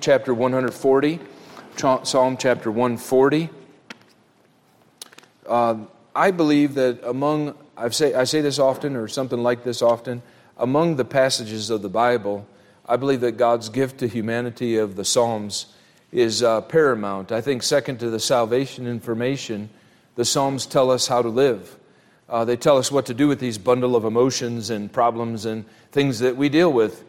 chapter 140. Psalm chapter 140. Uh, I believe that among, I say, I say this often or something like this often, among the passages of the Bible, I believe that God's gift to humanity of the Psalms is uh, paramount. I think, second to the salvation information, the Psalms tell us how to live. Uh, they tell us what to do with these bundle of emotions and problems and things that we deal with.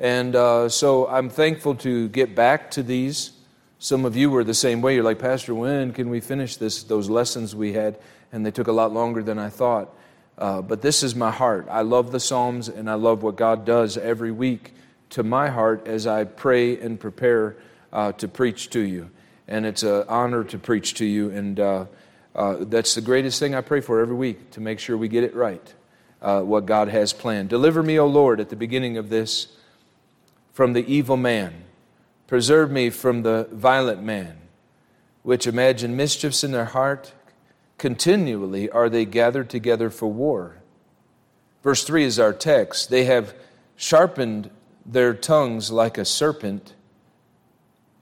And uh, so I'm thankful to get back to these. Some of you were the same way. You're like, Pastor, when can we finish this? Those lessons we had, and they took a lot longer than I thought. Uh, but this is my heart. I love the Psalms, and I love what God does every week to my heart as I pray and prepare uh, to preach to you. And it's an honor to preach to you, and uh, uh, that's the greatest thing I pray for every week to make sure we get it right, uh, what God has planned. Deliver me, O Lord, at the beginning of this from the evil man. Preserve me from the violent man, which imagine mischiefs in their heart. Continually are they gathered together for war. Verse 3 is our text. They have sharpened their tongues like a serpent.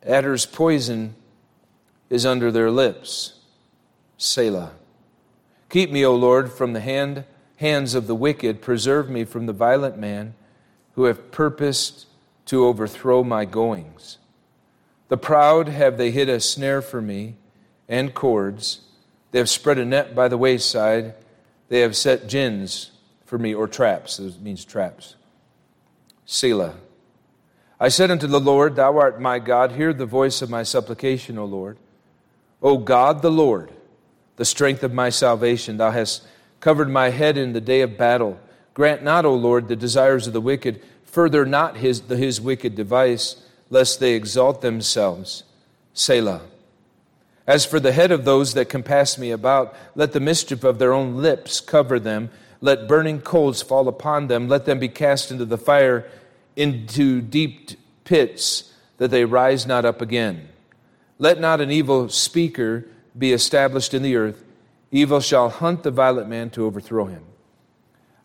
Adder's poison is under their lips. Selah. Keep me, O Lord, from the hand, hands of the wicked. Preserve me from the violent man who have purposed to overthrow my goings. The proud have they hid a snare for me and cords. They have spread a net by the wayside. They have set gins for me, or traps. This means traps. Selah. I said unto the Lord, Thou art my God. Hear the voice of my supplication, O Lord. O God the Lord the strength of my salvation. Thou hast covered my head in the day of battle. Grant not, O Lord, the desires of the wicked. Further not his, his wicked device, lest they exalt themselves. Selah. As for the head of those that compass me about, let the mischief of their own lips cover them. Let burning coals fall upon them. Let them be cast into the fire, into deep pits, that they rise not up again. Let not an evil speaker be established in the earth, evil shall hunt the violent man to overthrow him.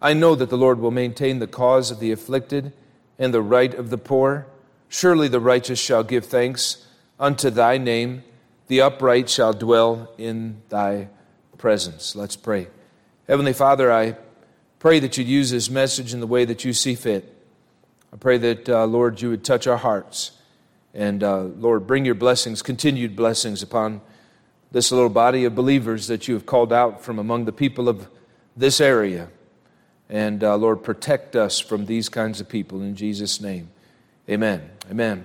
I know that the Lord will maintain the cause of the afflicted and the right of the poor. Surely the righteous shall give thanks unto thy name. The upright shall dwell in thy presence. Let's pray. Heavenly Father, I pray that you'd use this message in the way that you see fit. I pray that, uh, Lord, you would touch our hearts. And, uh, Lord, bring your blessings, continued blessings upon this little body of believers that you have called out from among the people of this area. And uh, Lord, protect us from these kinds of people in Jesus' name. Amen. Amen.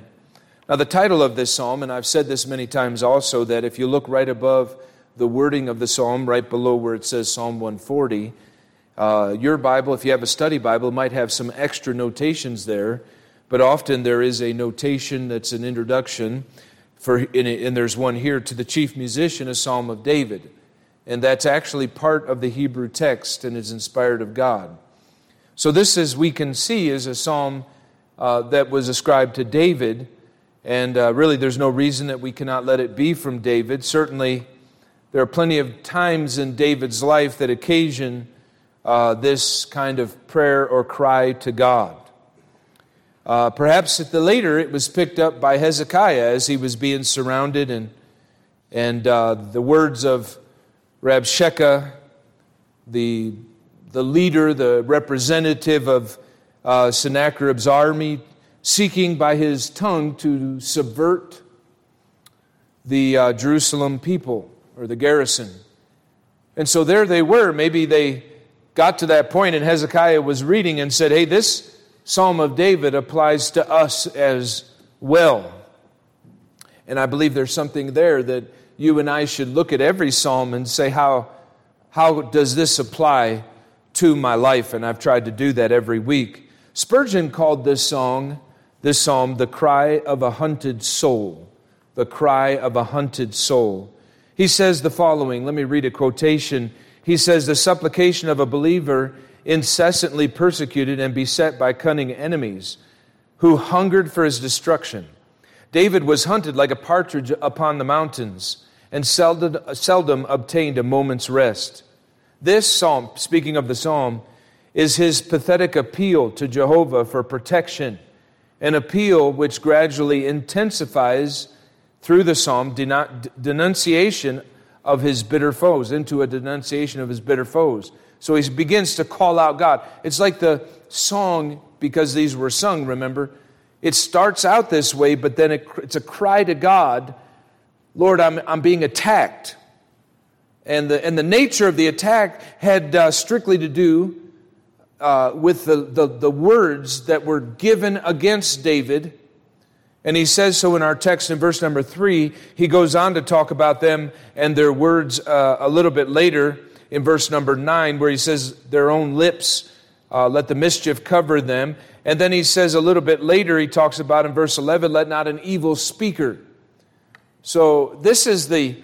Now, the title of this psalm, and I've said this many times also, that if you look right above the wording of the psalm, right below where it says Psalm 140, uh, your Bible, if you have a study Bible, might have some extra notations there, but often there is a notation that's an introduction for, and there's one here to the chief musician, a psalm of David. And that's actually part of the Hebrew text and is inspired of God. So, this, as we can see, is a psalm uh, that was ascribed to David. And uh, really, there's no reason that we cannot let it be from David. Certainly, there are plenty of times in David's life that occasion uh, this kind of prayer or cry to God. Uh, perhaps at the later, it was picked up by Hezekiah as he was being surrounded, and, and uh, the words of Rabshakeh, the, the leader, the representative of uh, Sennacherib's army, seeking by his tongue to subvert the uh, Jerusalem people or the garrison. And so there they were. Maybe they got to that point, and Hezekiah was reading and said, Hey, this Psalm of David applies to us as well. And I believe there's something there that you and I should look at every psalm and say, how, how does this apply to my life? And I've tried to do that every week. Spurgeon called this song, this psalm, the cry of a hunted soul. The cry of a hunted soul. He says the following. Let me read a quotation. He says, The supplication of a believer incessantly persecuted and beset by cunning enemies who hungered for his destruction. David was hunted like a partridge upon the mountains and seldom, seldom obtained a moment's rest. This psalm, speaking of the psalm, is his pathetic appeal to Jehovah for protection an appeal which gradually intensifies through the psalm denunciation of his bitter foes, into a denunciation of his bitter foes. So he begins to call out God. It's like the song, because these were sung, remember? It starts out this way, but then it, it's a cry to God Lord, I'm, I'm being attacked. And the, and the nature of the attack had uh, strictly to do uh, with the, the, the words that were given against David. And he says so in our text in verse number three. He goes on to talk about them and their words uh, a little bit later in verse number nine, where he says, Their own lips, uh, let the mischief cover them. And then he says a little bit later, he talks about in verse 11, Let not an evil speaker. So this is the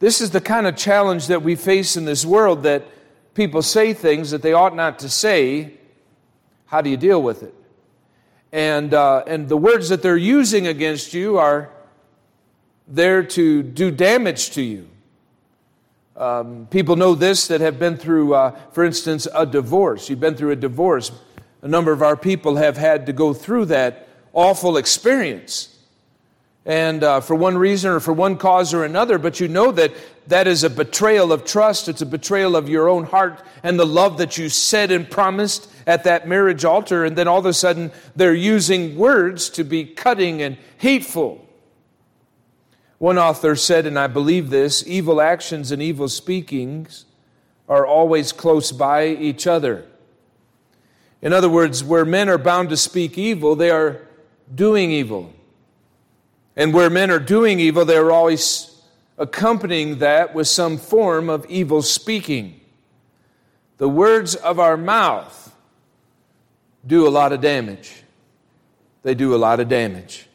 this is the kind of challenge that we face in this world that people say things that they ought not to say. How do you deal with it? And, uh, and the words that they're using against you are there to do damage to you. Um, people know this that have been through, uh, for instance, a divorce. You've been through a divorce. A number of our people have had to go through that awful experience. And uh, for one reason or for one cause or another, but you know that that is a betrayal of trust. It's a betrayal of your own heart and the love that you said and promised at that marriage altar. And then all of a sudden, they're using words to be cutting and hateful. One author said, and I believe this evil actions and evil speakings are always close by each other. In other words, where men are bound to speak evil, they are doing evil. And where men are doing evil, they are always accompanying that with some form of evil speaking. The words of our mouth do a lot of damage. They do a lot of damage.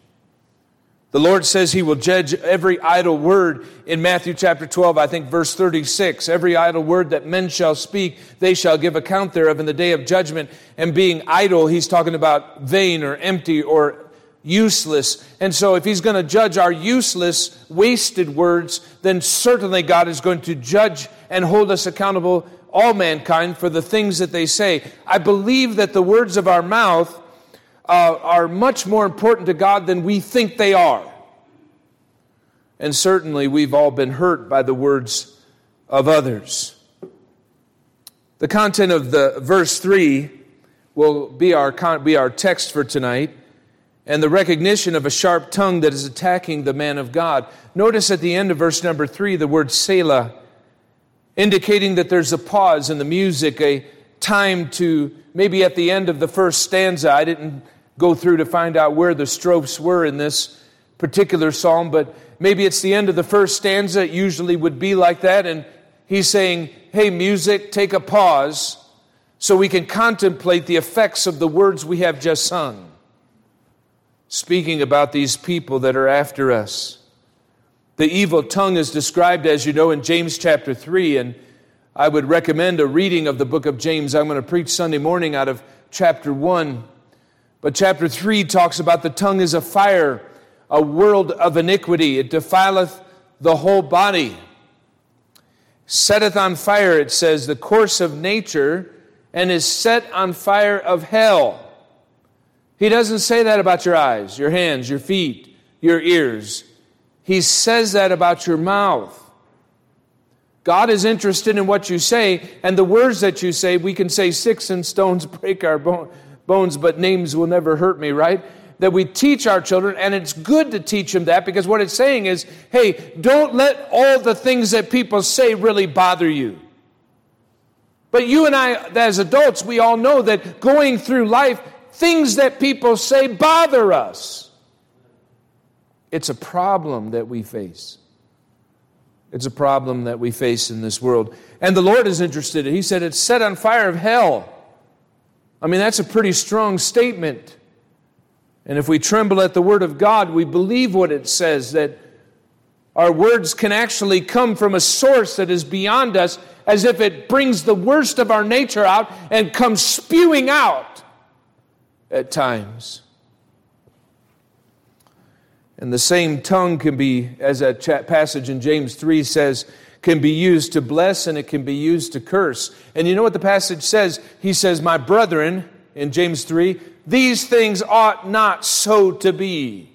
The Lord says He will judge every idle word in Matthew chapter 12, I think verse 36. Every idle word that men shall speak, they shall give account thereof in the day of judgment. And being idle, He's talking about vain or empty or useless. And so, if He's going to judge our useless, wasted words, then certainly God is going to judge and hold us accountable, all mankind, for the things that they say. I believe that the words of our mouth uh, are much more important to God than we think they are. And certainly we've all been hurt by the words of others. The content of the verse 3 will be our, be our text for tonight and the recognition of a sharp tongue that is attacking the man of God. Notice at the end of verse number 3 the word Selah, indicating that there's a pause in the music, a time to maybe at the end of the first stanza. I didn't go through to find out where the strophes were in this particular psalm, but maybe it's the end of the first stanza. It usually would be like that. And he's saying, Hey, music, take a pause so we can contemplate the effects of the words we have just sung. Speaking about these people that are after us. The evil tongue is described, as you know, in James chapter 3, and I would recommend a reading of the book of James. I'm going to preach Sunday morning out of chapter 1. But chapter 3 talks about the tongue is a fire, a world of iniquity. It defileth the whole body. Setteth on fire, it says, the course of nature, and is set on fire of hell. He doesn't say that about your eyes, your hands, your feet, your ears. He says that about your mouth. God is interested in what you say, and the words that you say, we can say sticks and stones break our bone, bones, but names will never hurt me, right? That we teach our children, and it's good to teach them that because what it's saying is, hey, don't let all the things that people say really bother you. But you and I, as adults, we all know that going through life, things that people say bother us. It's a problem that we face. It's a problem that we face in this world. And the Lord is interested. He said it's set on fire of hell. I mean, that's a pretty strong statement. And if we tremble at the Word of God, we believe what it says that our words can actually come from a source that is beyond us, as if it brings the worst of our nature out and comes spewing out at times. And the same tongue can be, as that passage in James 3 says, can be used to bless and it can be used to curse. And you know what the passage says? He says, My brethren, in James 3, these things ought not so to be.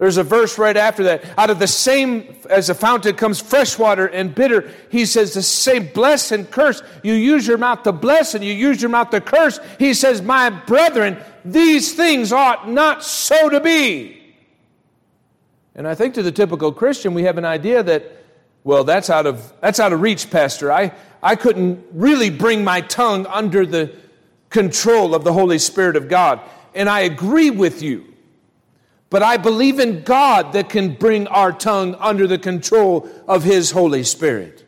There's a verse right after that. Out of the same, as a fountain comes fresh water and bitter, he says the same bless and curse. You use your mouth to bless and you use your mouth to curse. He says, My brethren, these things ought not so to be. And I think to the typical Christian, we have an idea that, well, that's out of, that's out of reach, Pastor. I, I couldn't really bring my tongue under the control of the Holy Spirit of God. And I agree with you. But I believe in God that can bring our tongue under the control of His Holy Spirit.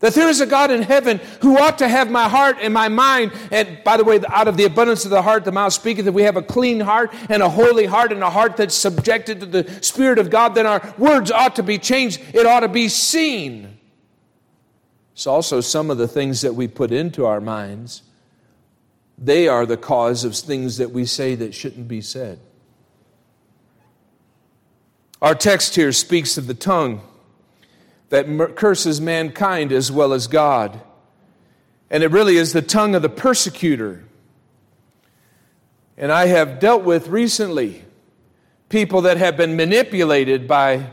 That there is a God in heaven who ought to have my heart and my mind. And by the way, out of the abundance of the heart, the mouth speaketh. If we have a clean heart and a holy heart and a heart that's subjected to the Spirit of God, then our words ought to be changed. It ought to be seen. It's also some of the things that we put into our minds. They are the cause of things that we say that shouldn't be said. Our text here speaks of the tongue that curses mankind as well as God. And it really is the tongue of the persecutor. And I have dealt with recently people that have been manipulated by,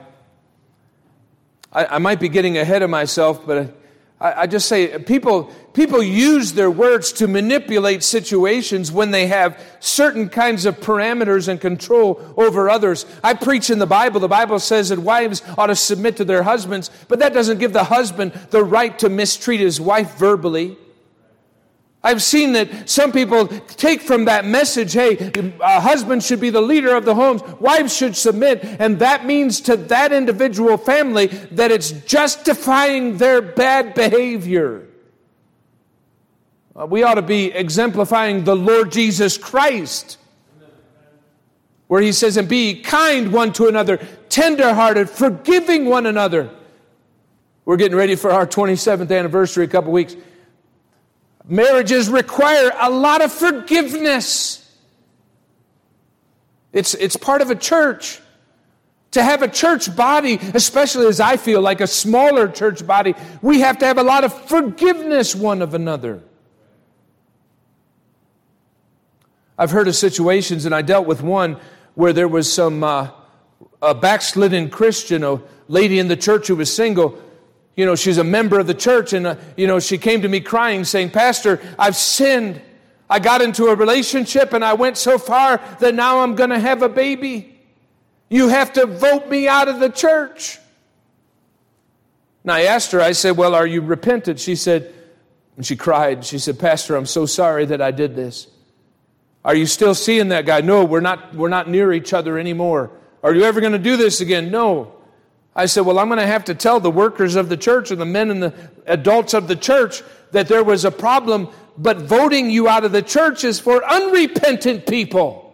I, I might be getting ahead of myself, but I, I just say people, people use their words to manipulate situations when they have certain kinds of parameters and control over others. I preach in the Bible. The Bible says that wives ought to submit to their husbands, but that doesn't give the husband the right to mistreat his wife verbally. I've seen that some people take from that message, hey, a husband should be the leader of the homes, wives should submit, and that means to that individual family that it's justifying their bad behavior. Uh, we ought to be exemplifying the Lord Jesus Christ, where he says, and be kind one to another, tenderhearted, forgiving one another. We're getting ready for our 27th anniversary a couple weeks. Marriages require a lot of forgiveness. It's, it's part of a church. To have a church body, especially as I feel like a smaller church body, we have to have a lot of forgiveness one of another. I've heard of situations, and I dealt with one where there was some uh, a backslidden Christian, a lady in the church who was single, you know, she's a member of the church, and, uh, you know, she came to me crying, saying, Pastor, I've sinned. I got into a relationship and I went so far that now I'm going to have a baby. You have to vote me out of the church. And I asked her, I said, Well, are you repentant? She said, and she cried. She said, Pastor, I'm so sorry that I did this. Are you still seeing that guy? No, we're not, we're not near each other anymore. Are you ever going to do this again? No. I said, Well, I'm going to have to tell the workers of the church and the men and the adults of the church that there was a problem, but voting you out of the church is for unrepentant people.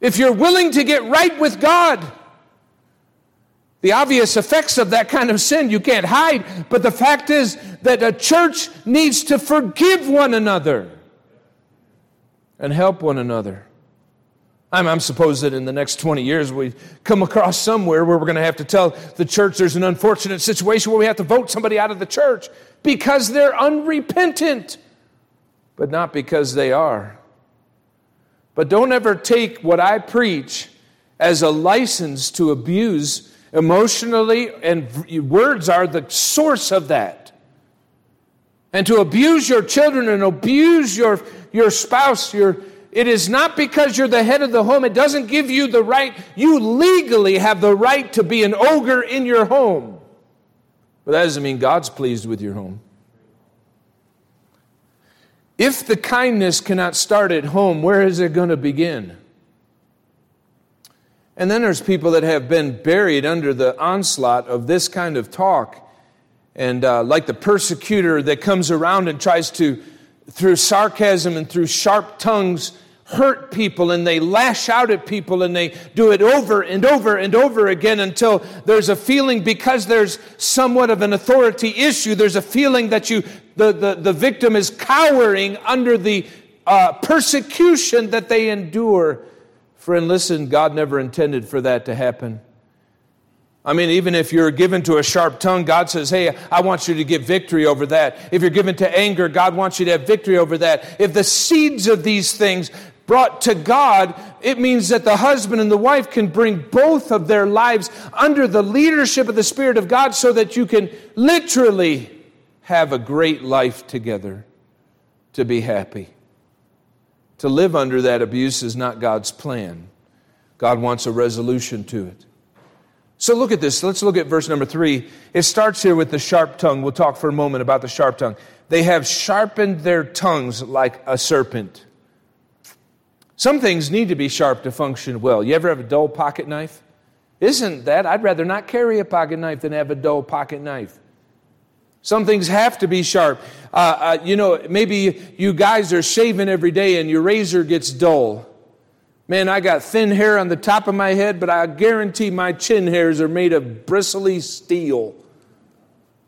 If you're willing to get right with God, the obvious effects of that kind of sin you can't hide, but the fact is that a church needs to forgive one another and help one another. I'm, I'm supposed that in the next 20 years we come across somewhere where we're going to have to tell the church there's an unfortunate situation where we have to vote somebody out of the church because they're unrepentant, but not because they are. But don't ever take what I preach as a license to abuse emotionally, and words are the source of that. And to abuse your children and abuse your, your spouse, your it is not because you're the head of the home. It doesn't give you the right. You legally have the right to be an ogre in your home. But that doesn't mean God's pleased with your home. If the kindness cannot start at home, where is it going to begin? And then there's people that have been buried under the onslaught of this kind of talk. And uh, like the persecutor that comes around and tries to, through sarcasm and through sharp tongues, hurt people and they lash out at people and they do it over and over and over again until there's a feeling because there's somewhat of an authority issue there's a feeling that you the, the, the victim is cowering under the uh, persecution that they endure friend listen god never intended for that to happen I mean, even if you're given to a sharp tongue, God says, Hey, I want you to get victory over that. If you're given to anger, God wants you to have victory over that. If the seeds of these things brought to God, it means that the husband and the wife can bring both of their lives under the leadership of the Spirit of God so that you can literally have a great life together to be happy. To live under that abuse is not God's plan. God wants a resolution to it. So look at this. Let's look at verse number three. It starts here with the sharp tongue. We'll talk for a moment about the sharp tongue. They have sharpened their tongues like a serpent. Some things need to be sharp to function well. You ever have a dull pocket knife? Isn't that? I'd rather not carry a pocket knife than have a dull pocket knife. Some things have to be sharp. Uh, uh, you know, maybe you guys are shaving every day and your razor gets dull. Man, I got thin hair on the top of my head, but I guarantee my chin hairs are made of bristly steel.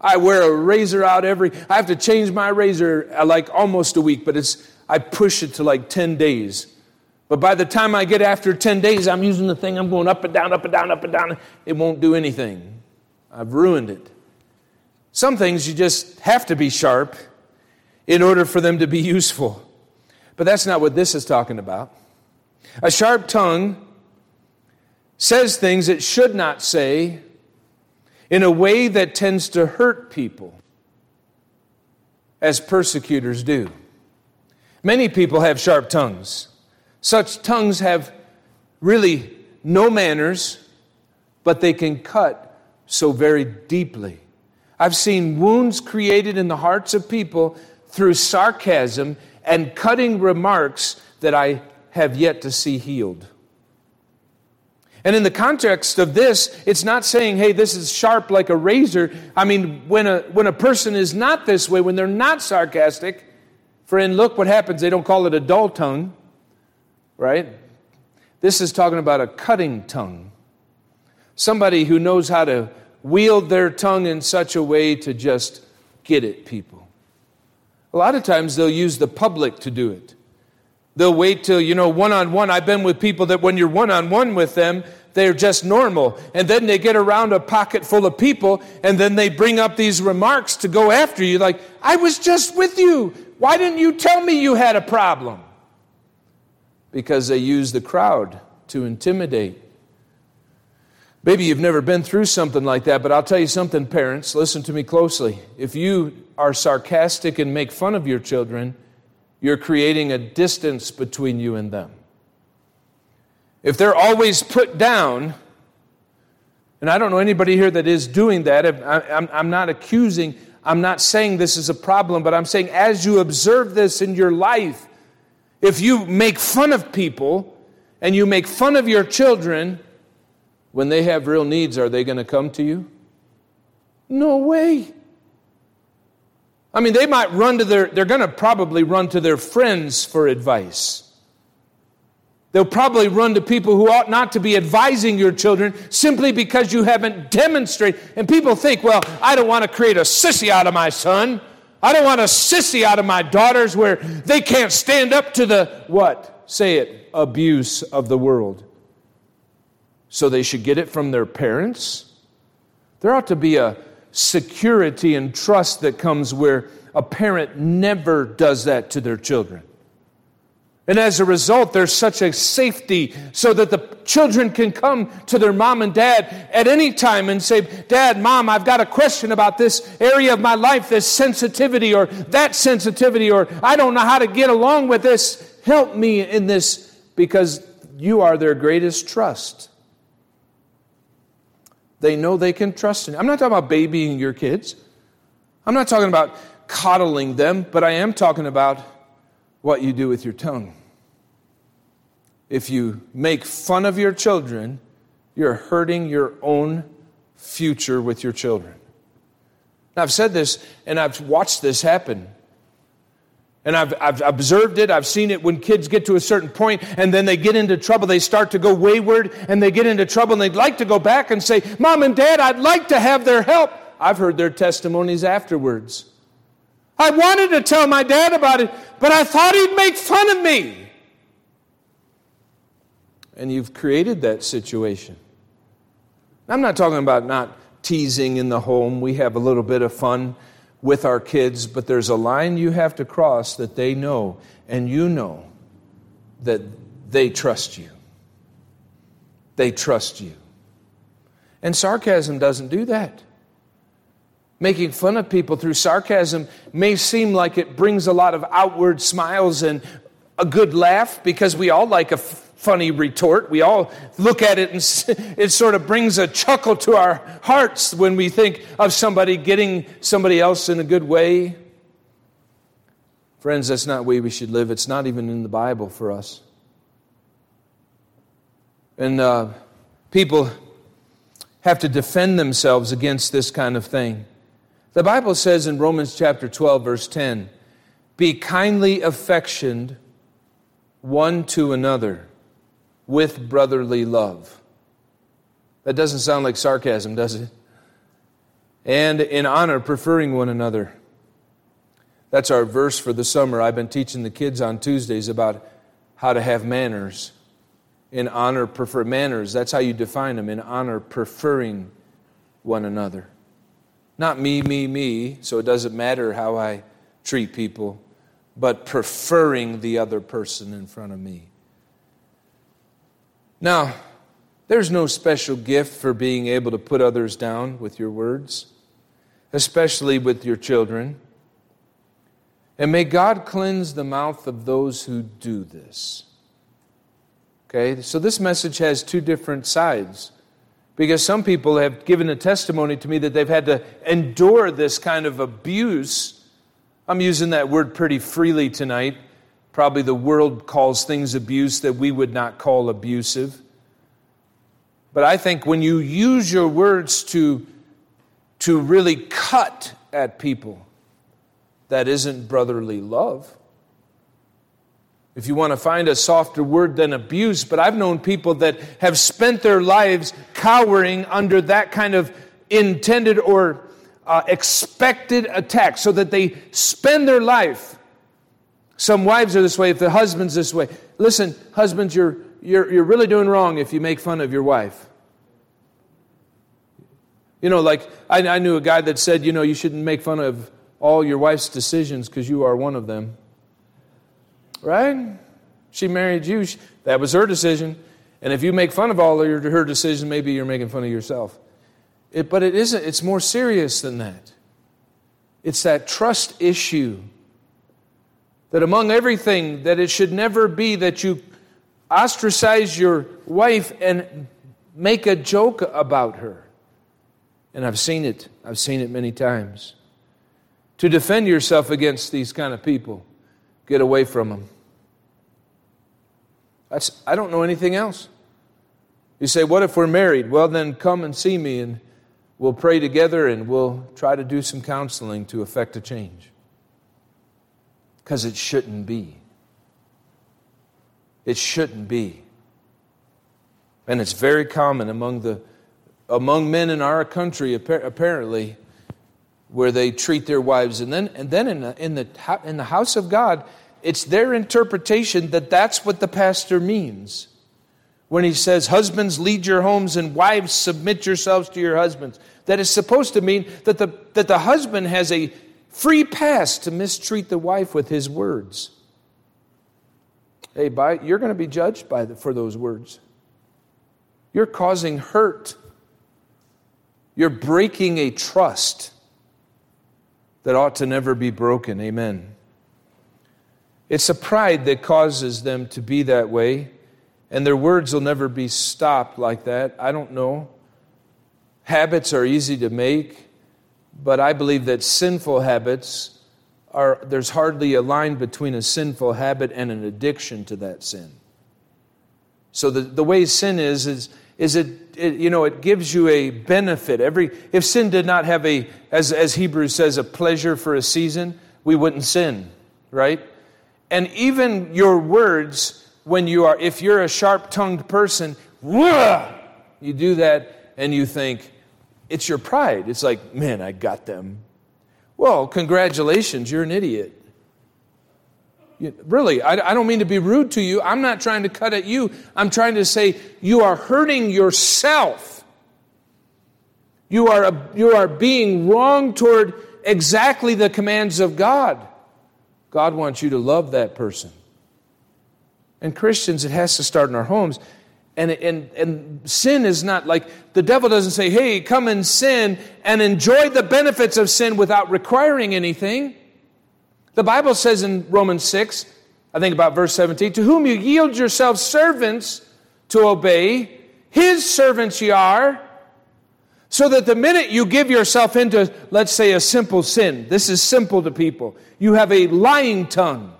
I wear a razor out every I have to change my razor uh, like almost a week, but it's I push it to like 10 days. But by the time I get after 10 days, I'm using the thing, I'm going up and down, up and down, up and down. It won't do anything. I've ruined it. Some things you just have to be sharp in order for them to be useful. But that's not what this is talking about. A sharp tongue says things it should not say in a way that tends to hurt people, as persecutors do. Many people have sharp tongues. Such tongues have really no manners, but they can cut so very deeply. I've seen wounds created in the hearts of people through sarcasm and cutting remarks that I have yet to see healed. And in the context of this, it's not saying, hey, this is sharp like a razor. I mean, when a, when a person is not this way, when they're not sarcastic, friend, look what happens. They don't call it a dull tongue right? This is talking about a cutting tongue. Somebody who knows how to wield their tongue in such a way to just get at people. A lot of times they'll use the public to do it. They'll wait till, you know, one on one. I've been with people that when you're one on one with them, they're just normal. And then they get around a pocket full of people and then they bring up these remarks to go after you, like, I was just with you. Why didn't you tell me you had a problem? Because they use the crowd to intimidate. Maybe you've never been through something like that, but I'll tell you something, parents, listen to me closely. If you are sarcastic and make fun of your children, you're creating a distance between you and them. If they're always put down, and I don't know anybody here that is doing that, I'm not accusing, I'm not saying this is a problem, but I'm saying as you observe this in your life, if you make fun of people and you make fun of your children, when they have real needs, are they going to come to you? No way. I mean, they might run to their, they're going to probably run to their friends for advice. They'll probably run to people who ought not to be advising your children simply because you haven't demonstrated. And people think, well, I don't want to create a sissy out of my son. I don't want a sissy out of my daughters where they can't stand up to the what? Say it, abuse of the world. So they should get it from their parents. There ought to be a security and trust that comes where a parent never does that to their children. And as a result, there's such a safety so that the children can come to their mom and dad at any time and say, Dad, Mom, I've got a question about this area of my life, this sensitivity or that sensitivity, or I don't know how to get along with this. Help me in this because you are their greatest trust. They know they can trust in. I'm not talking about babying your kids. I'm not talking about coddling them, but I am talking about what you do with your tongue. If you make fun of your children, you're hurting your own future with your children. Now, I've said this and I've watched this happen. And I've, I've observed it. I've seen it when kids get to a certain point and then they get into trouble. They start to go wayward and they get into trouble and they'd like to go back and say, Mom and Dad, I'd like to have their help. I've heard their testimonies afterwards. I wanted to tell my dad about it, but I thought he'd make fun of me. And you've created that situation. I'm not talking about not teasing in the home. We have a little bit of fun with our kids, but there's a line you have to cross that they know, and you know that they trust you. They trust you. And sarcasm doesn't do that. Making fun of people through sarcasm may seem like it brings a lot of outward smiles and a good laugh because we all like a f- funny retort. We all look at it and it sort of brings a chuckle to our hearts when we think of somebody getting somebody else in a good way. Friends, that's not the way we should live. It's not even in the Bible for us. And uh, people have to defend themselves against this kind of thing. The Bible says in Romans chapter 12, verse 10, be kindly affectioned one to another with brotherly love. That doesn't sound like sarcasm, does it? And in honor, preferring one another. That's our verse for the summer. I've been teaching the kids on Tuesdays about how to have manners in honor, prefer manners. That's how you define them in honor, preferring one another. Not me, me, me, so it doesn't matter how I treat people, but preferring the other person in front of me. Now, there's no special gift for being able to put others down with your words, especially with your children. And may God cleanse the mouth of those who do this. Okay, so this message has two different sides. Because some people have given a testimony to me that they've had to endure this kind of abuse. I'm using that word pretty freely tonight. Probably the world calls things abuse that we would not call abusive. But I think when you use your words to, to really cut at people, that isn't brotherly love if you want to find a softer word than abuse, but I've known people that have spent their lives cowering under that kind of intended or uh, expected attack, so that they spend their life. Some wives are this way, if the husband's this way. Listen, husbands, you're, you're, you're really doing wrong if you make fun of your wife. You know, like I, I knew a guy that said, you know, you shouldn't make fun of all your wife's decisions because you are one of them. Right? She married you. That was her decision. And if you make fun of all of your, her decisions, maybe you're making fun of yourself. It, but it isn't. It's more serious than that. It's that trust issue. That among everything, that it should never be that you ostracize your wife and make a joke about her. And I've seen it. I've seen it many times. To defend yourself against these kind of people Get away from them. I don't know anything else. You say, What if we're married? Well, then come and see me and we'll pray together and we'll try to do some counseling to effect a change. Because it shouldn't be. It shouldn't be. And it's very common among, the, among men in our country, apparently, where they treat their wives. And then, and then in, the, in, the, in the house of God, it's their interpretation that that's what the pastor means. When he says, Husbands, lead your homes, and wives, submit yourselves to your husbands. That is supposed to mean that the, that the husband has a free pass to mistreat the wife with his words. Hey, by, you're going to be judged by the, for those words. You're causing hurt. You're breaking a trust that ought to never be broken. Amen. It's a pride that causes them to be that way, and their words will never be stopped like that. I don't know. Habits are easy to make, but I believe that sinful habits are, there's hardly a line between a sinful habit and an addiction to that sin. So the, the way sin is, is, is it, it, you know, it gives you a benefit. Every, if sin did not have a, as, as Hebrews says, a pleasure for a season, we wouldn't sin, right? And even your words, when you are, if you're a sharp tongued person, you do that and you think, it's your pride. It's like, man, I got them. Well, congratulations, you're an idiot. You, really, I, I don't mean to be rude to you. I'm not trying to cut at you. I'm trying to say you are hurting yourself You are, a, you are being wrong toward exactly the commands of God. God wants you to love that person. And Christians, it has to start in our homes. And, and, and sin is not like the devil doesn't say, hey, come and sin and enjoy the benefits of sin without requiring anything. The Bible says in Romans 6, I think about verse 17, to whom you yield yourselves servants to obey, his servants ye are. So that the minute you give yourself into, let's say, a simple sin, this is simple to people, you have a lying tongue.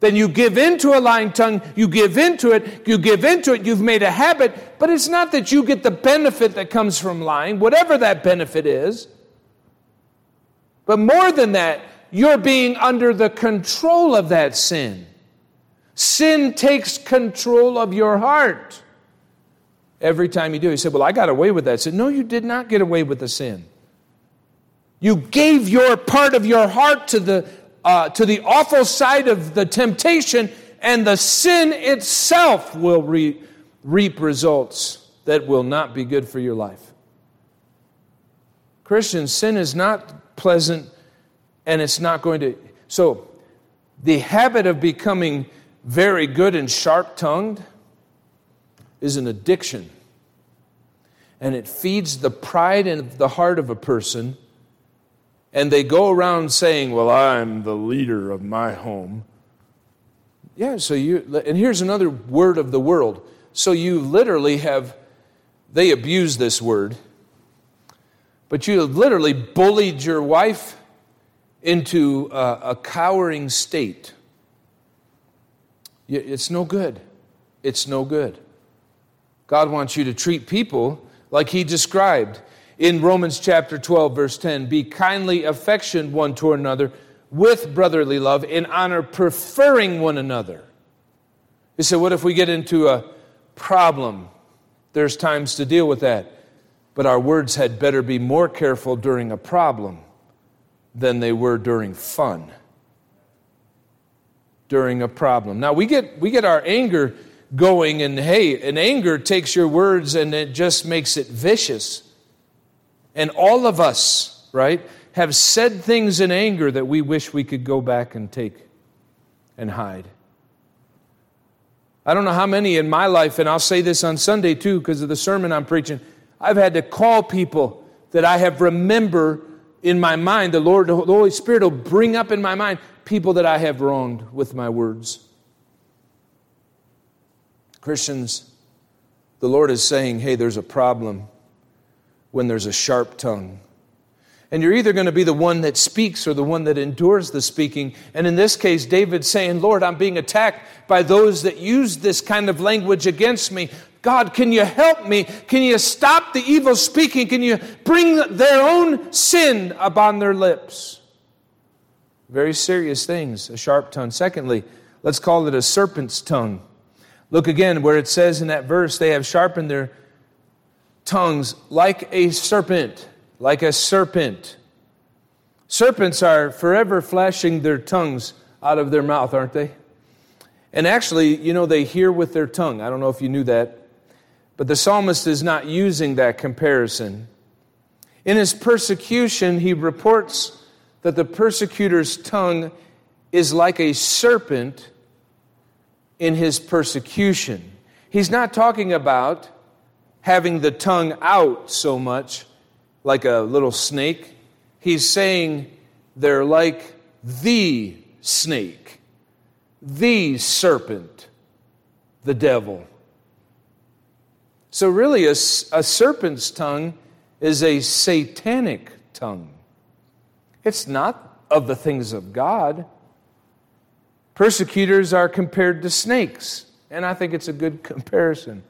Then you give into a lying tongue, you give into it, you give into it, you've made a habit, but it's not that you get the benefit that comes from lying, whatever that benefit is. But more than that, you're being under the control of that sin. Sin takes control of your heart. Every time you do, he said, Well, I got away with that. I said, No, you did not get away with the sin. You gave your part of your heart to the uh, to the awful side of the temptation, and the sin itself will re- reap results that will not be good for your life. Christians, sin is not pleasant and it's not going to. So, the habit of becoming very good and sharp tongued is an addiction. And it feeds the pride in the heart of a person and they go around saying, Well, I'm the leader of my home. Yeah, so you, and here's another word of the world. So you literally have, they abuse this word, but you have literally bullied your wife into a, a cowering state. It's no good. It's no good. God wants you to treat people like He described in Romans chapter 12, verse 10 be kindly affectioned one toward another with brotherly love, in honor, preferring one another. He said, what if we get into a problem? There's times to deal with that. But our words had better be more careful during a problem than they were during fun. During a problem. Now, we get, we get our anger going, and hey, an anger takes your words and it just makes it vicious. And all of us, right, have said things in anger that we wish we could go back and take and hide. I don't know how many in my life, and I'll say this on Sunday too because of the sermon I'm preaching. I've had to call people that I have remember in my mind. The Lord, the Holy Spirit will bring up in my mind people that I have wronged with my words. Christians, the Lord is saying, hey, there's a problem when there's a sharp tongue. And you're either going to be the one that speaks or the one that endures the speaking. And in this case, David's saying, Lord, I'm being attacked by those that use this kind of language against me. God, can you help me? Can you stop the evil speaking? Can you bring their own sin upon their lips? Very serious things, a sharp tongue. Secondly, let's call it a serpent's tongue. Look again where it says in that verse, they have sharpened their tongues like a serpent, like a serpent. Serpents are forever flashing their tongues out of their mouth, aren't they? And actually, you know, they hear with their tongue. I don't know if you knew that. But the psalmist is not using that comparison. In his persecution, he reports that the persecutor's tongue is like a serpent in his persecution. He's not talking about having the tongue out so much, like a little snake. He's saying they're like the snake, the serpent, the devil. So, really, a, a serpent's tongue is a satanic tongue. It's not of the things of God. Persecutors are compared to snakes, and I think it's a good comparison.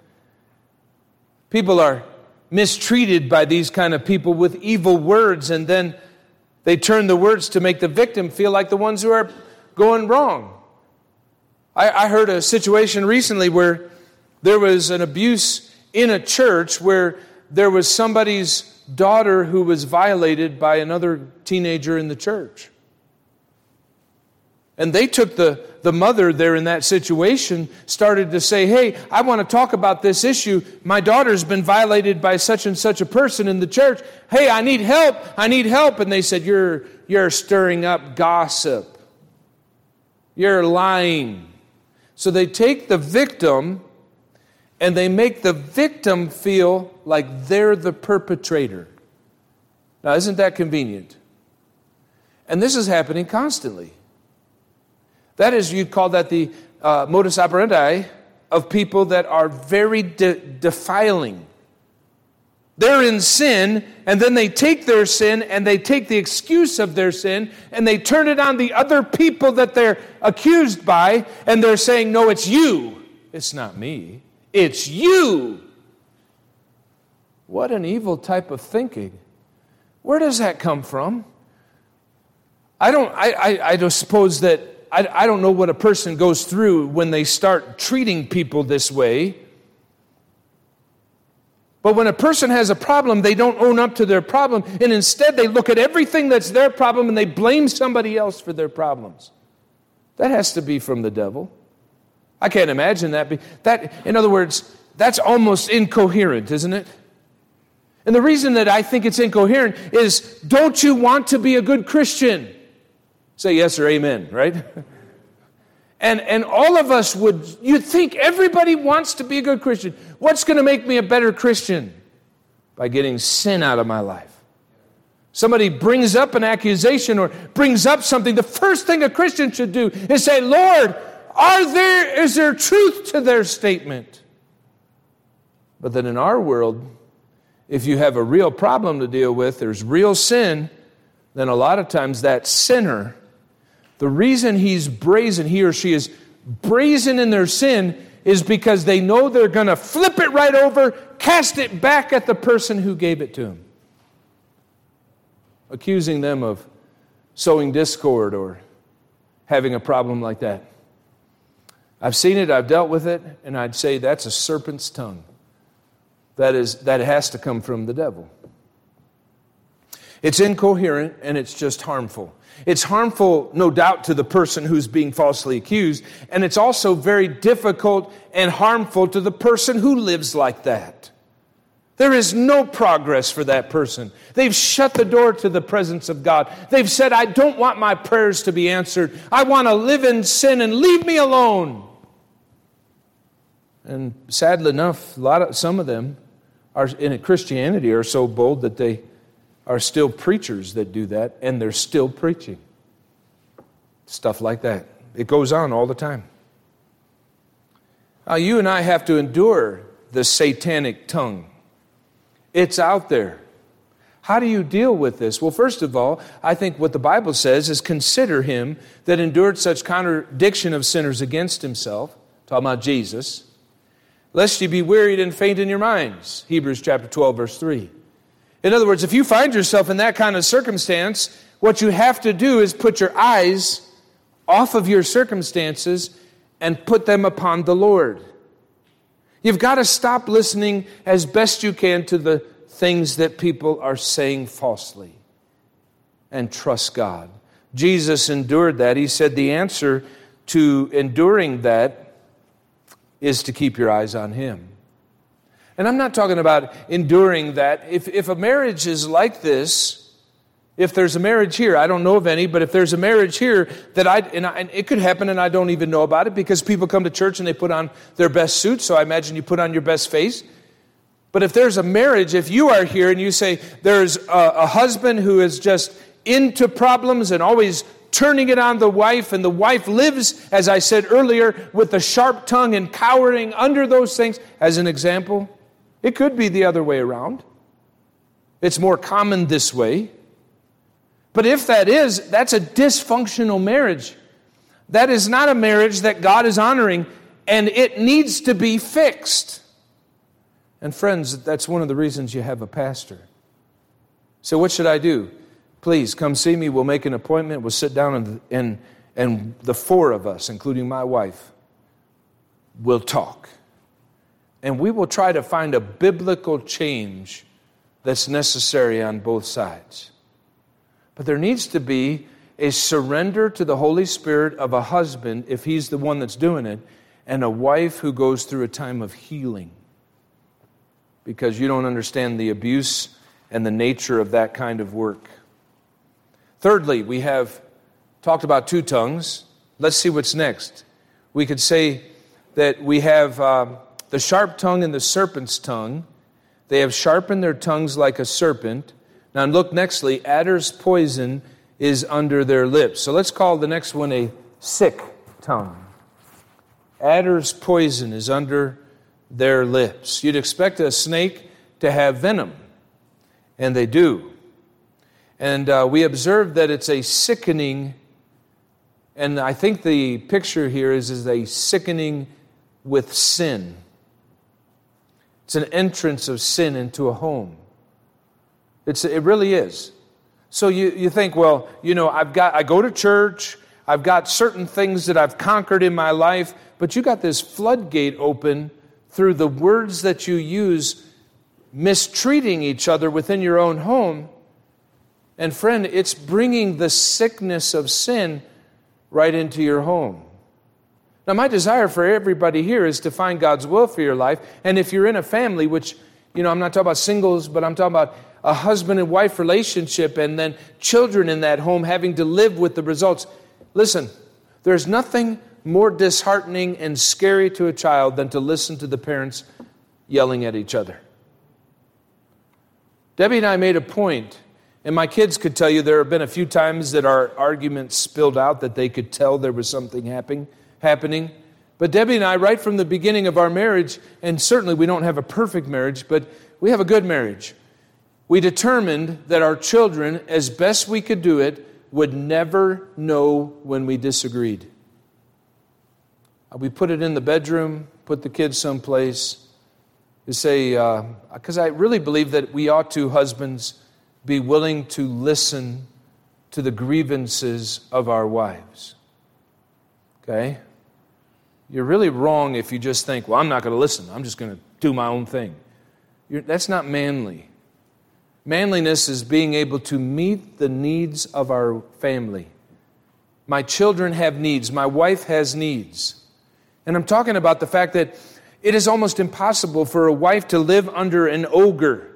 People are mistreated by these kind of people with evil words, and then they turn the words to make the victim feel like the ones who are going wrong. I, I heard a situation recently where there was an abuse in a church where there was somebody's daughter who was violated by another teenager in the church. And they took the, the mother there in that situation, started to say, Hey, I want to talk about this issue. My daughter's been violated by such and such a person in the church. Hey, I need help. I need help. And they said, You're, you're stirring up gossip. You're lying. So they take the victim and they make the victim feel like they're the perpetrator. Now, isn't that convenient? And this is happening constantly. That is, you'd call that the uh, modus operandi of people that are very de- defiling. They're in sin, and then they take their sin and they take the excuse of their sin and they turn it on the other people that they're accused by, and they're saying, No, it's you. It's not me. It's you. What an evil type of thinking. Where does that come from? I don't, I, I, I don't suppose that I, I don't know what a person goes through when they start treating people this way. But when a person has a problem, they don't own up to their problem, and instead they look at everything that's their problem and they blame somebody else for their problems. That has to be from the devil. I can't imagine that. That in other words, that's almost incoherent, isn't it? And the reason that I think it's incoherent is don't you want to be a good Christian? Say yes or amen, right? And, and all of us would, you'd think everybody wants to be a good Christian. What's going to make me a better Christian? By getting sin out of my life. Somebody brings up an accusation or brings up something, the first thing a Christian should do is say, Lord, are there, is there truth to their statement? But then in our world, if you have a real problem to deal with, there's real sin, then a lot of times that sinner the reason he's brazen, he or she is brazen in their sin, is because they know they're going to flip it right over, cast it back at the person who gave it to them, accusing them of sowing discord or having a problem like that. I've seen it, I've dealt with it, and I'd say that's a serpent's tongue. That, is, that has to come from the devil. It's incoherent and it's just harmful. It's harmful, no doubt, to the person who's being falsely accused, and it's also very difficult and harmful to the person who lives like that. There is no progress for that person. They've shut the door to the presence of God. They've said, I don't want my prayers to be answered. I want to live in sin and leave me alone. And sadly enough, a lot of, some of them are in Christianity are so bold that they are still preachers that do that, and they're still preaching. Stuff like that. It goes on all the time. Now, you and I have to endure the satanic tongue. It's out there. How do you deal with this? Well, first of all, I think what the Bible says is consider him that endured such contradiction of sinners against himself, talking about Jesus, lest you be wearied and faint in your minds. Hebrews chapter 12, verse 3. In other words, if you find yourself in that kind of circumstance, what you have to do is put your eyes off of your circumstances and put them upon the Lord. You've got to stop listening as best you can to the things that people are saying falsely and trust God. Jesus endured that. He said the answer to enduring that is to keep your eyes on Him. And I'm not talking about enduring that. If, if a marriage is like this, if there's a marriage here, I don't know of any, but if there's a marriage here that I and, I, and, it could happen and I don't even know about it because people come to church and they put on their best suit, so I imagine you put on your best face. But if there's a marriage, if you are here and you say there's a, a husband who is just into problems and always turning it on the wife, and the wife lives, as I said earlier, with a sharp tongue and cowering under those things, as an example, it could be the other way around. It's more common this way. But if that is, that's a dysfunctional marriage. That is not a marriage that God is honoring, and it needs to be fixed. And friends, that's one of the reasons you have a pastor. So, what should I do? Please come see me. We'll make an appointment. We'll sit down, and, and, and the four of us, including my wife, will talk and we will try to find a biblical change that's necessary on both sides. But there needs to be a surrender to the Holy Spirit of a husband, if he's the one that's doing it, and a wife who goes through a time of healing because you don't understand the abuse and the nature of that kind of work. Thirdly, we have talked about two tongues. Let's see what's next. We could say that we have uh, the sharp tongue and the serpent's tongue. They have sharpened their tongues like a serpent. Now, look nextly, adder's poison is under their lips. So let's call the next one a sick tongue. Adder's poison is under their lips. You'd expect a snake to have venom, and they do. And uh, we observe that it's a sickening, and I think the picture here is, is a sickening with sin. It's an entrance of sin into a home. It's, it really is. So you, you think, well, you know, I've got, I go to church, I've got certain things that I've conquered in my life, but you got this floodgate open through the words that you use mistreating each other within your own home. And friend, it's bringing the sickness of sin right into your home. Now, my desire for everybody here is to find God's will for your life. And if you're in a family, which, you know, I'm not talking about singles, but I'm talking about a husband and wife relationship and then children in that home having to live with the results. Listen, there's nothing more disheartening and scary to a child than to listen to the parents yelling at each other. Debbie and I made a point, and my kids could tell you there have been a few times that our arguments spilled out that they could tell there was something happening. Happening. But Debbie and I, right from the beginning of our marriage, and certainly we don't have a perfect marriage, but we have a good marriage, we determined that our children, as best we could do it, would never know when we disagreed. Uh, we put it in the bedroom, put the kids someplace. To say, because uh, I really believe that we ought to, husbands, be willing to listen to the grievances of our wives. Okay? You're really wrong if you just think, well, I'm not going to listen. I'm just going to do my own thing. You're, that's not manly. Manliness is being able to meet the needs of our family. My children have needs. My wife has needs. And I'm talking about the fact that it is almost impossible for a wife to live under an ogre,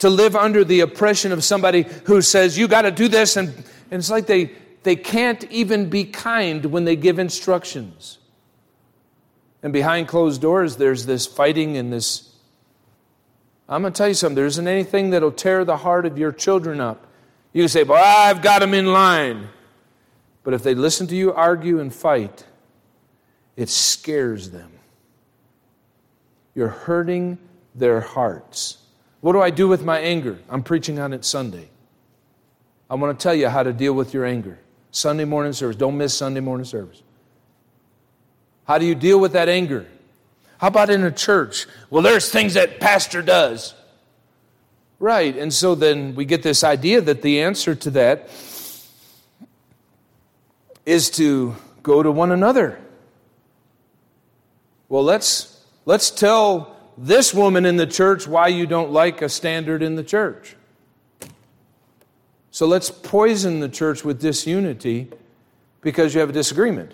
to live under the oppression of somebody who says, You got to do this. And, and it's like they, they can't even be kind when they give instructions. And behind closed doors, there's this fighting and this. I'm going to tell you something there isn't anything that'll tear the heart of your children up. You say, Well, I've got them in line. But if they listen to you argue and fight, it scares them. You're hurting their hearts. What do I do with my anger? I'm preaching on it Sunday. I want to tell you how to deal with your anger. Sunday morning service. Don't miss Sunday morning service. How do you deal with that anger? How about in a church? Well, there's things that pastor does. Right. And so then we get this idea that the answer to that is to go to one another. Well, let's, let's tell this woman in the church why you don't like a standard in the church. So let's poison the church with disunity because you have a disagreement.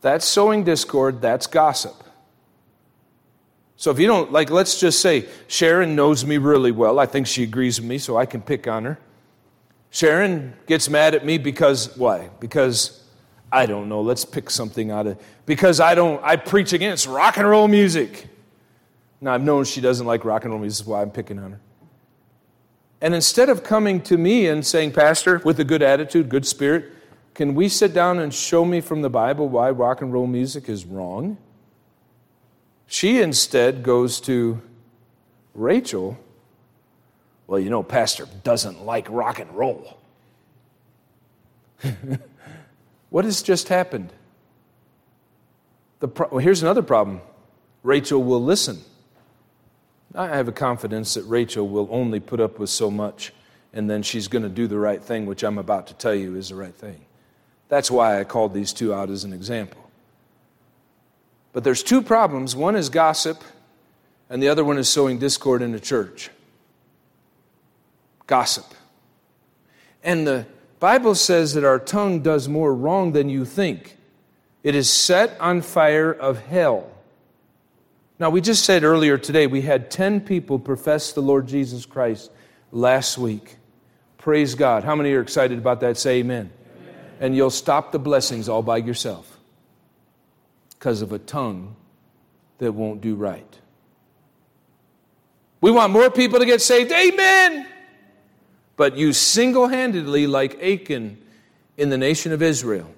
That's sowing discord, that's gossip. So if you don't, like, let's just say Sharon knows me really well. I think she agrees with me, so I can pick on her. Sharon gets mad at me because, why? Because I don't know. Let's pick something out of because I don't I preach against rock and roll music. Now I've known she doesn't like rock and roll music, is why I'm picking on her. And instead of coming to me and saying, Pastor, with a good attitude, good spirit, can we sit down and show me from the Bible why rock and roll music is wrong? She instead goes to Rachel. Well, you know, Pastor doesn't like rock and roll. What has just happened? Pro- well, here's another problem Rachel will listen. I have a confidence that Rachel will only put up with so much and then she's going to do the right thing, which I'm about to tell you is the right thing. That's why I called these two out as an example. But there's two problems one is gossip, and the other one is sowing discord in the church. Gossip. And the Bible says that our tongue does more wrong than you think. It is set on fire of hell. Now, we just said earlier today we had 10 people profess the Lord Jesus Christ last week. Praise God. How many are excited about that? Say amen. And you'll stop the blessings all by yourself because of a tongue that won't do right. We want more people to get saved. Amen. But you single handedly, like Achan in the nation of Israel,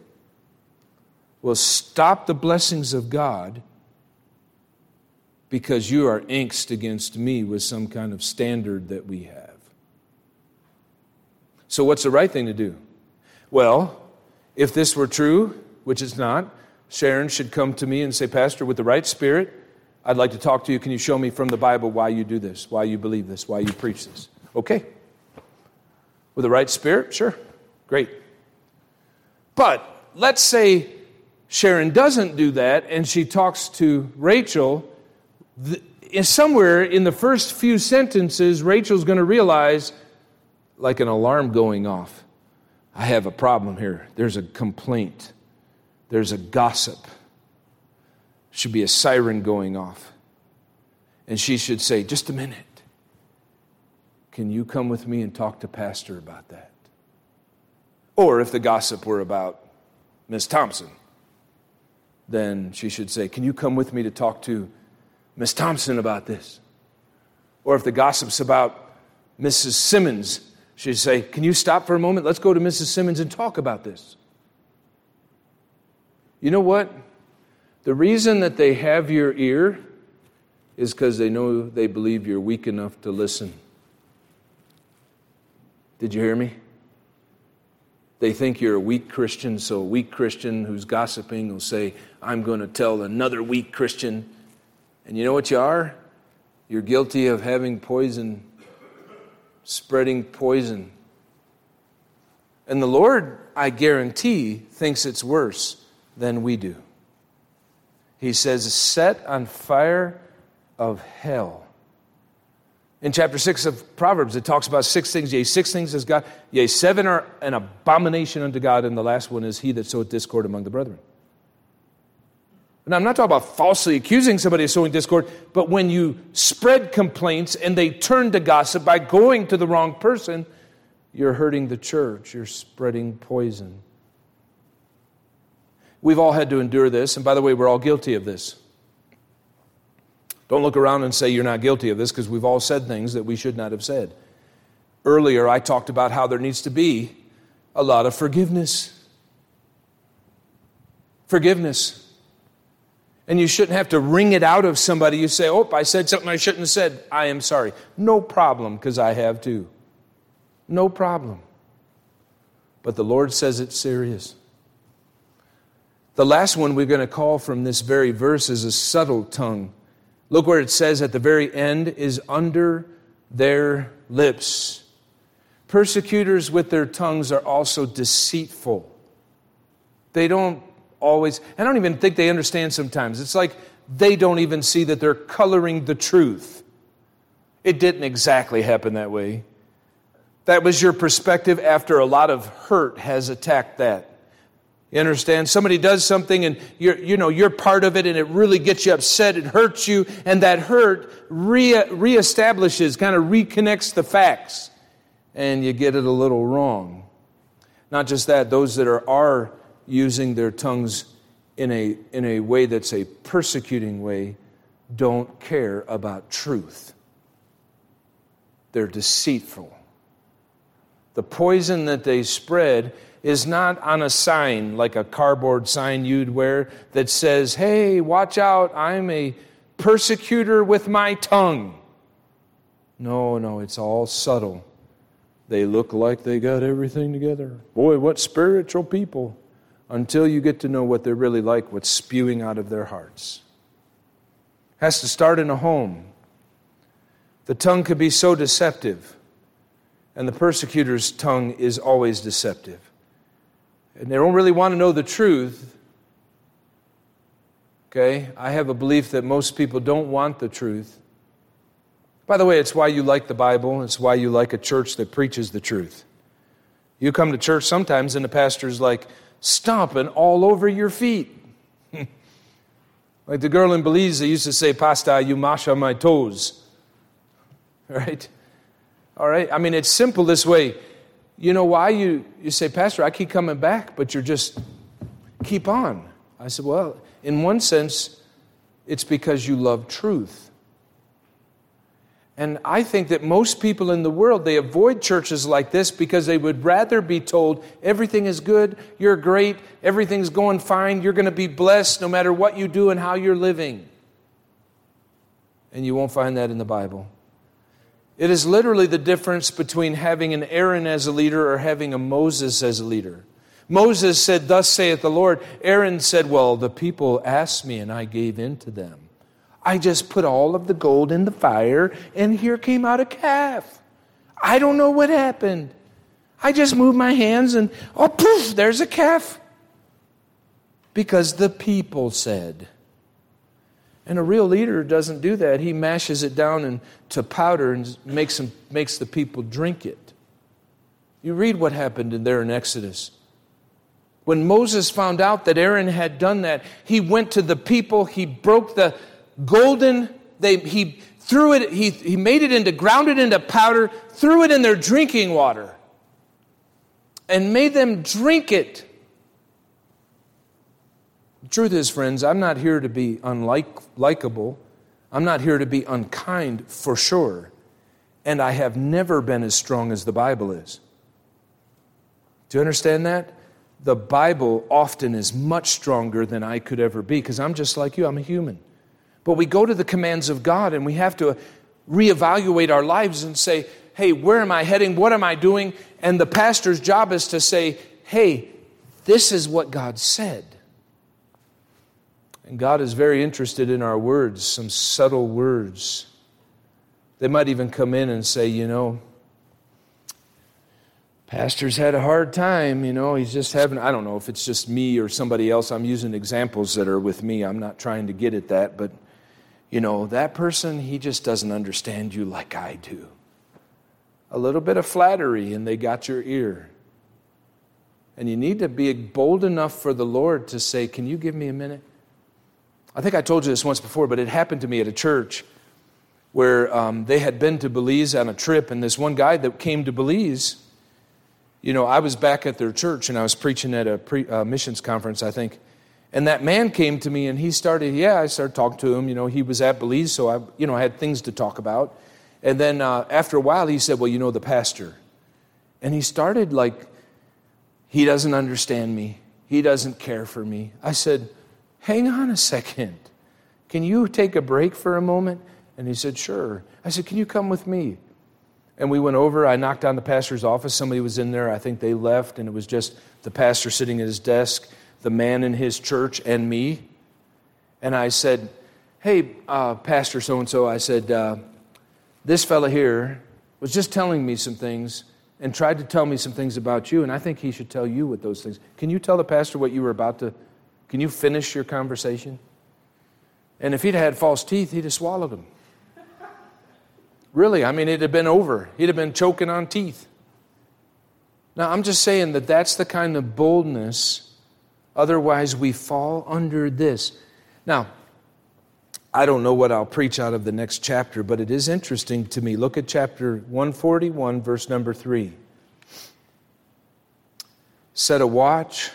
will stop the blessings of God because you are angst against me with some kind of standard that we have. So, what's the right thing to do? Well, if this were true, which it's not, Sharon should come to me and say, Pastor, with the right spirit, I'd like to talk to you. Can you show me from the Bible why you do this, why you believe this, why you preach this? Okay. With the right spirit? Sure. Great. But let's say Sharon doesn't do that and she talks to Rachel. somewhere in the first few sentences, Rachel's going to realize, like an alarm going off, I have a problem here. There's a complaint, there's a gossip should be a siren going off. And she should say, Just a minute. Can you come with me and talk to Pastor about that? Or if the gossip were about Miss Thompson, then she should say, Can you come with me to talk to Miss Thompson about this? Or if the gossip's about Mrs. Simmons, she'd say, Can you stop for a moment? Let's go to Mrs. Simmons and talk about this. You know what? The reason that they have your ear is because they know they believe you're weak enough to listen. Did you hear me? They think you're a weak Christian, so a weak Christian who's gossiping will say, I'm going to tell another weak Christian. And you know what you are? You're guilty of having poison, spreading poison. And the Lord, I guarantee, thinks it's worse than we do. He says, set on fire of hell. In chapter 6 of Proverbs, it talks about six things. Yea, six things is God. Yea, seven are an abomination unto God, and the last one is he that soweth discord among the brethren. And I'm not talking about falsely accusing somebody of sowing discord, but when you spread complaints and they turn to gossip by going to the wrong person, you're hurting the church. You're spreading poison. We've all had to endure this, and by the way, we're all guilty of this. Don't look around and say you're not guilty of this because we've all said things that we should not have said. Earlier, I talked about how there needs to be a lot of forgiveness. Forgiveness. And you shouldn't have to wring it out of somebody. You say, Oh, I said something I shouldn't have said. I am sorry. No problem, because I have too. No problem. But the Lord says it's serious. The last one we're going to call from this very verse is a subtle tongue. Look where it says at the very end is under their lips. Persecutors with their tongues are also deceitful. They don't always, I don't even think they understand sometimes. It's like they don't even see that they're coloring the truth. It didn't exactly happen that way. That was your perspective after a lot of hurt has attacked that. You understand? Somebody does something and you're, you know, you're part of it and it really gets you upset, it hurts you, and that hurt re- reestablishes, kind of reconnects the facts, and you get it a little wrong. Not just that, those that are, are using their tongues in a, in a way that's a persecuting way don't care about truth. They're deceitful. The poison that they spread is not on a sign like a cardboard sign you'd wear that says, Hey, watch out, I'm a persecutor with my tongue. No, no, it's all subtle. They look like they got everything together. Boy, what spiritual people. Until you get to know what they're really like, what's spewing out of their hearts. Has to start in a home. The tongue can be so deceptive, and the persecutor's tongue is always deceptive and they don't really want to know the truth, okay, I have a belief that most people don't want the truth. By the way, it's why you like the Bible, it's why you like a church that preaches the truth. You come to church sometimes and the pastor's like stomping all over your feet. like the girl in Belize that used to say, Pasta, you mash on my toes. Right? All right? I mean, it's simple this way. You know why you, you say, Pastor, I keep coming back, but you're just keep on. I said, Well, in one sense, it's because you love truth. And I think that most people in the world, they avoid churches like this because they would rather be told everything is good, you're great, everything's going fine, you're going to be blessed no matter what you do and how you're living. And you won't find that in the Bible. It is literally the difference between having an Aaron as a leader or having a Moses as a leader. Moses said, Thus saith the Lord. Aaron said, Well, the people asked me and I gave in to them. I just put all of the gold in the fire, and here came out a calf. I don't know what happened. I just moved my hands, and oh, poof, there's a calf. Because the people said. And a real leader doesn't do that. He mashes it down into powder and makes, makes the people drink it. You read what happened in there in Exodus. When Moses found out that Aaron had done that, he went to the people, he broke the, golden, they, he threw it, he, he made it into, ground it into powder, threw it in their drinking water, and made them drink it. Truth is, friends, I'm not here to be unlikable. I'm not here to be unkind for sure. And I have never been as strong as the Bible is. Do you understand that? The Bible often is much stronger than I could ever be because I'm just like you, I'm a human. But we go to the commands of God and we have to reevaluate our lives and say, hey, where am I heading? What am I doing? And the pastor's job is to say, hey, this is what God said. And God is very interested in our words, some subtle words. They might even come in and say, you know, Pastor's had a hard time, you know, he's just having, I don't know if it's just me or somebody else. I'm using examples that are with me. I'm not trying to get at that, but you know, that person, he just doesn't understand you like I do. A little bit of flattery, and they got your ear. And you need to be bold enough for the Lord to say, Can you give me a minute? I think I told you this once before, but it happened to me at a church where um, they had been to Belize on a trip, and this one guy that came to Belize, you know, I was back at their church and I was preaching at a pre, uh, missions conference, I think. And that man came to me and he started, yeah, I started talking to him. You know, he was at Belize, so I, you know, I had things to talk about. And then uh, after a while, he said, well, you know, the pastor. And he started like, he doesn't understand me. He doesn't care for me. I said, hang on a second. Can you take a break for a moment? And he said, sure. I said, can you come with me? And we went over. I knocked on the pastor's office. Somebody was in there. I think they left, and it was just the pastor sitting at his desk the man in his church and me. And I said, Hey, uh, Pastor so and so, I said, uh, this fella here was just telling me some things and tried to tell me some things about you, and I think he should tell you what those things. Can you tell the pastor what you were about to? Can you finish your conversation? And if he'd had false teeth, he'd have swallowed them. Really, I mean, it'd have been over. He'd have been choking on teeth. Now, I'm just saying that that's the kind of boldness Otherwise, we fall under this. Now, I don't know what I'll preach out of the next chapter, but it is interesting to me. Look at chapter 141, verse number 3. Set a watch,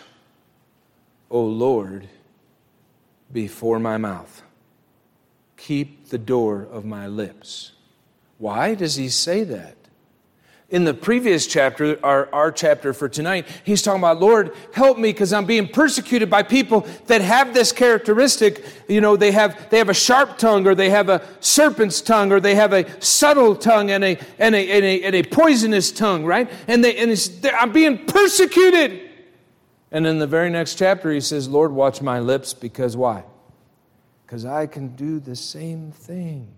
O Lord, before my mouth. Keep the door of my lips. Why does he say that? In the previous chapter, our, our chapter for tonight, he's talking about, Lord, help me because I'm being persecuted by people that have this characteristic. You know, they have, they have a sharp tongue or they have a serpent's tongue or they have a subtle tongue and a, and a, and a, and a poisonous tongue, right? And, they, and they, I'm being persecuted. And in the very next chapter, he says, Lord, watch my lips because why? Because I can do the same thing.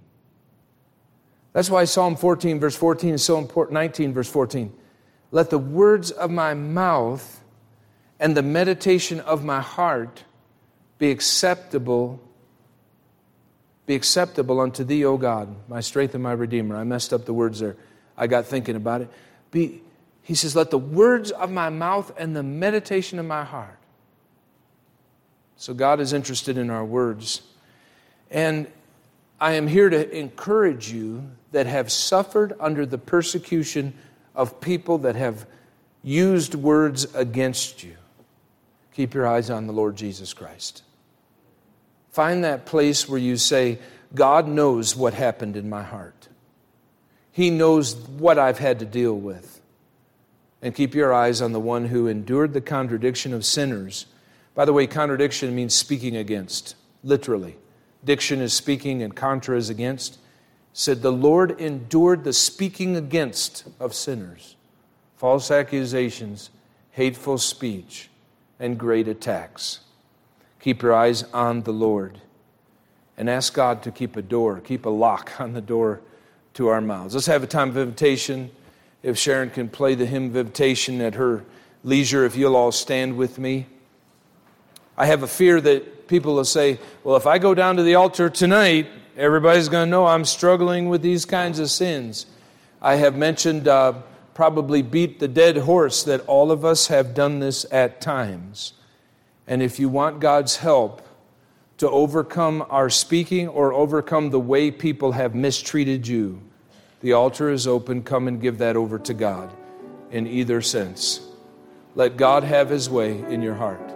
That's why Psalm 14, verse 14 is so important. 19, verse 14. Let the words of my mouth and the meditation of my heart be acceptable be acceptable unto thee, O God, my strength and my redeemer. I messed up the words there. I got thinking about it. Be, He says, Let the words of my mouth and the meditation of my heart. So God is interested in our words. And I am here to encourage you that have suffered under the persecution of people that have used words against you. Keep your eyes on the Lord Jesus Christ. Find that place where you say, God knows what happened in my heart. He knows what I've had to deal with. And keep your eyes on the one who endured the contradiction of sinners. By the way, contradiction means speaking against, literally. Diction is speaking and contra is against. Said, The Lord endured the speaking against of sinners, false accusations, hateful speech, and great attacks. Keep your eyes on the Lord and ask God to keep a door, keep a lock on the door to our mouths. Let's have a time of invitation. If Sharon can play the hymn of invitation at her leisure, if you'll all stand with me. I have a fear that people will say, well, if I go down to the altar tonight, everybody's going to know I'm struggling with these kinds of sins. I have mentioned, uh, probably beat the dead horse, that all of us have done this at times. And if you want God's help to overcome our speaking or overcome the way people have mistreated you, the altar is open. Come and give that over to God in either sense. Let God have his way in your heart.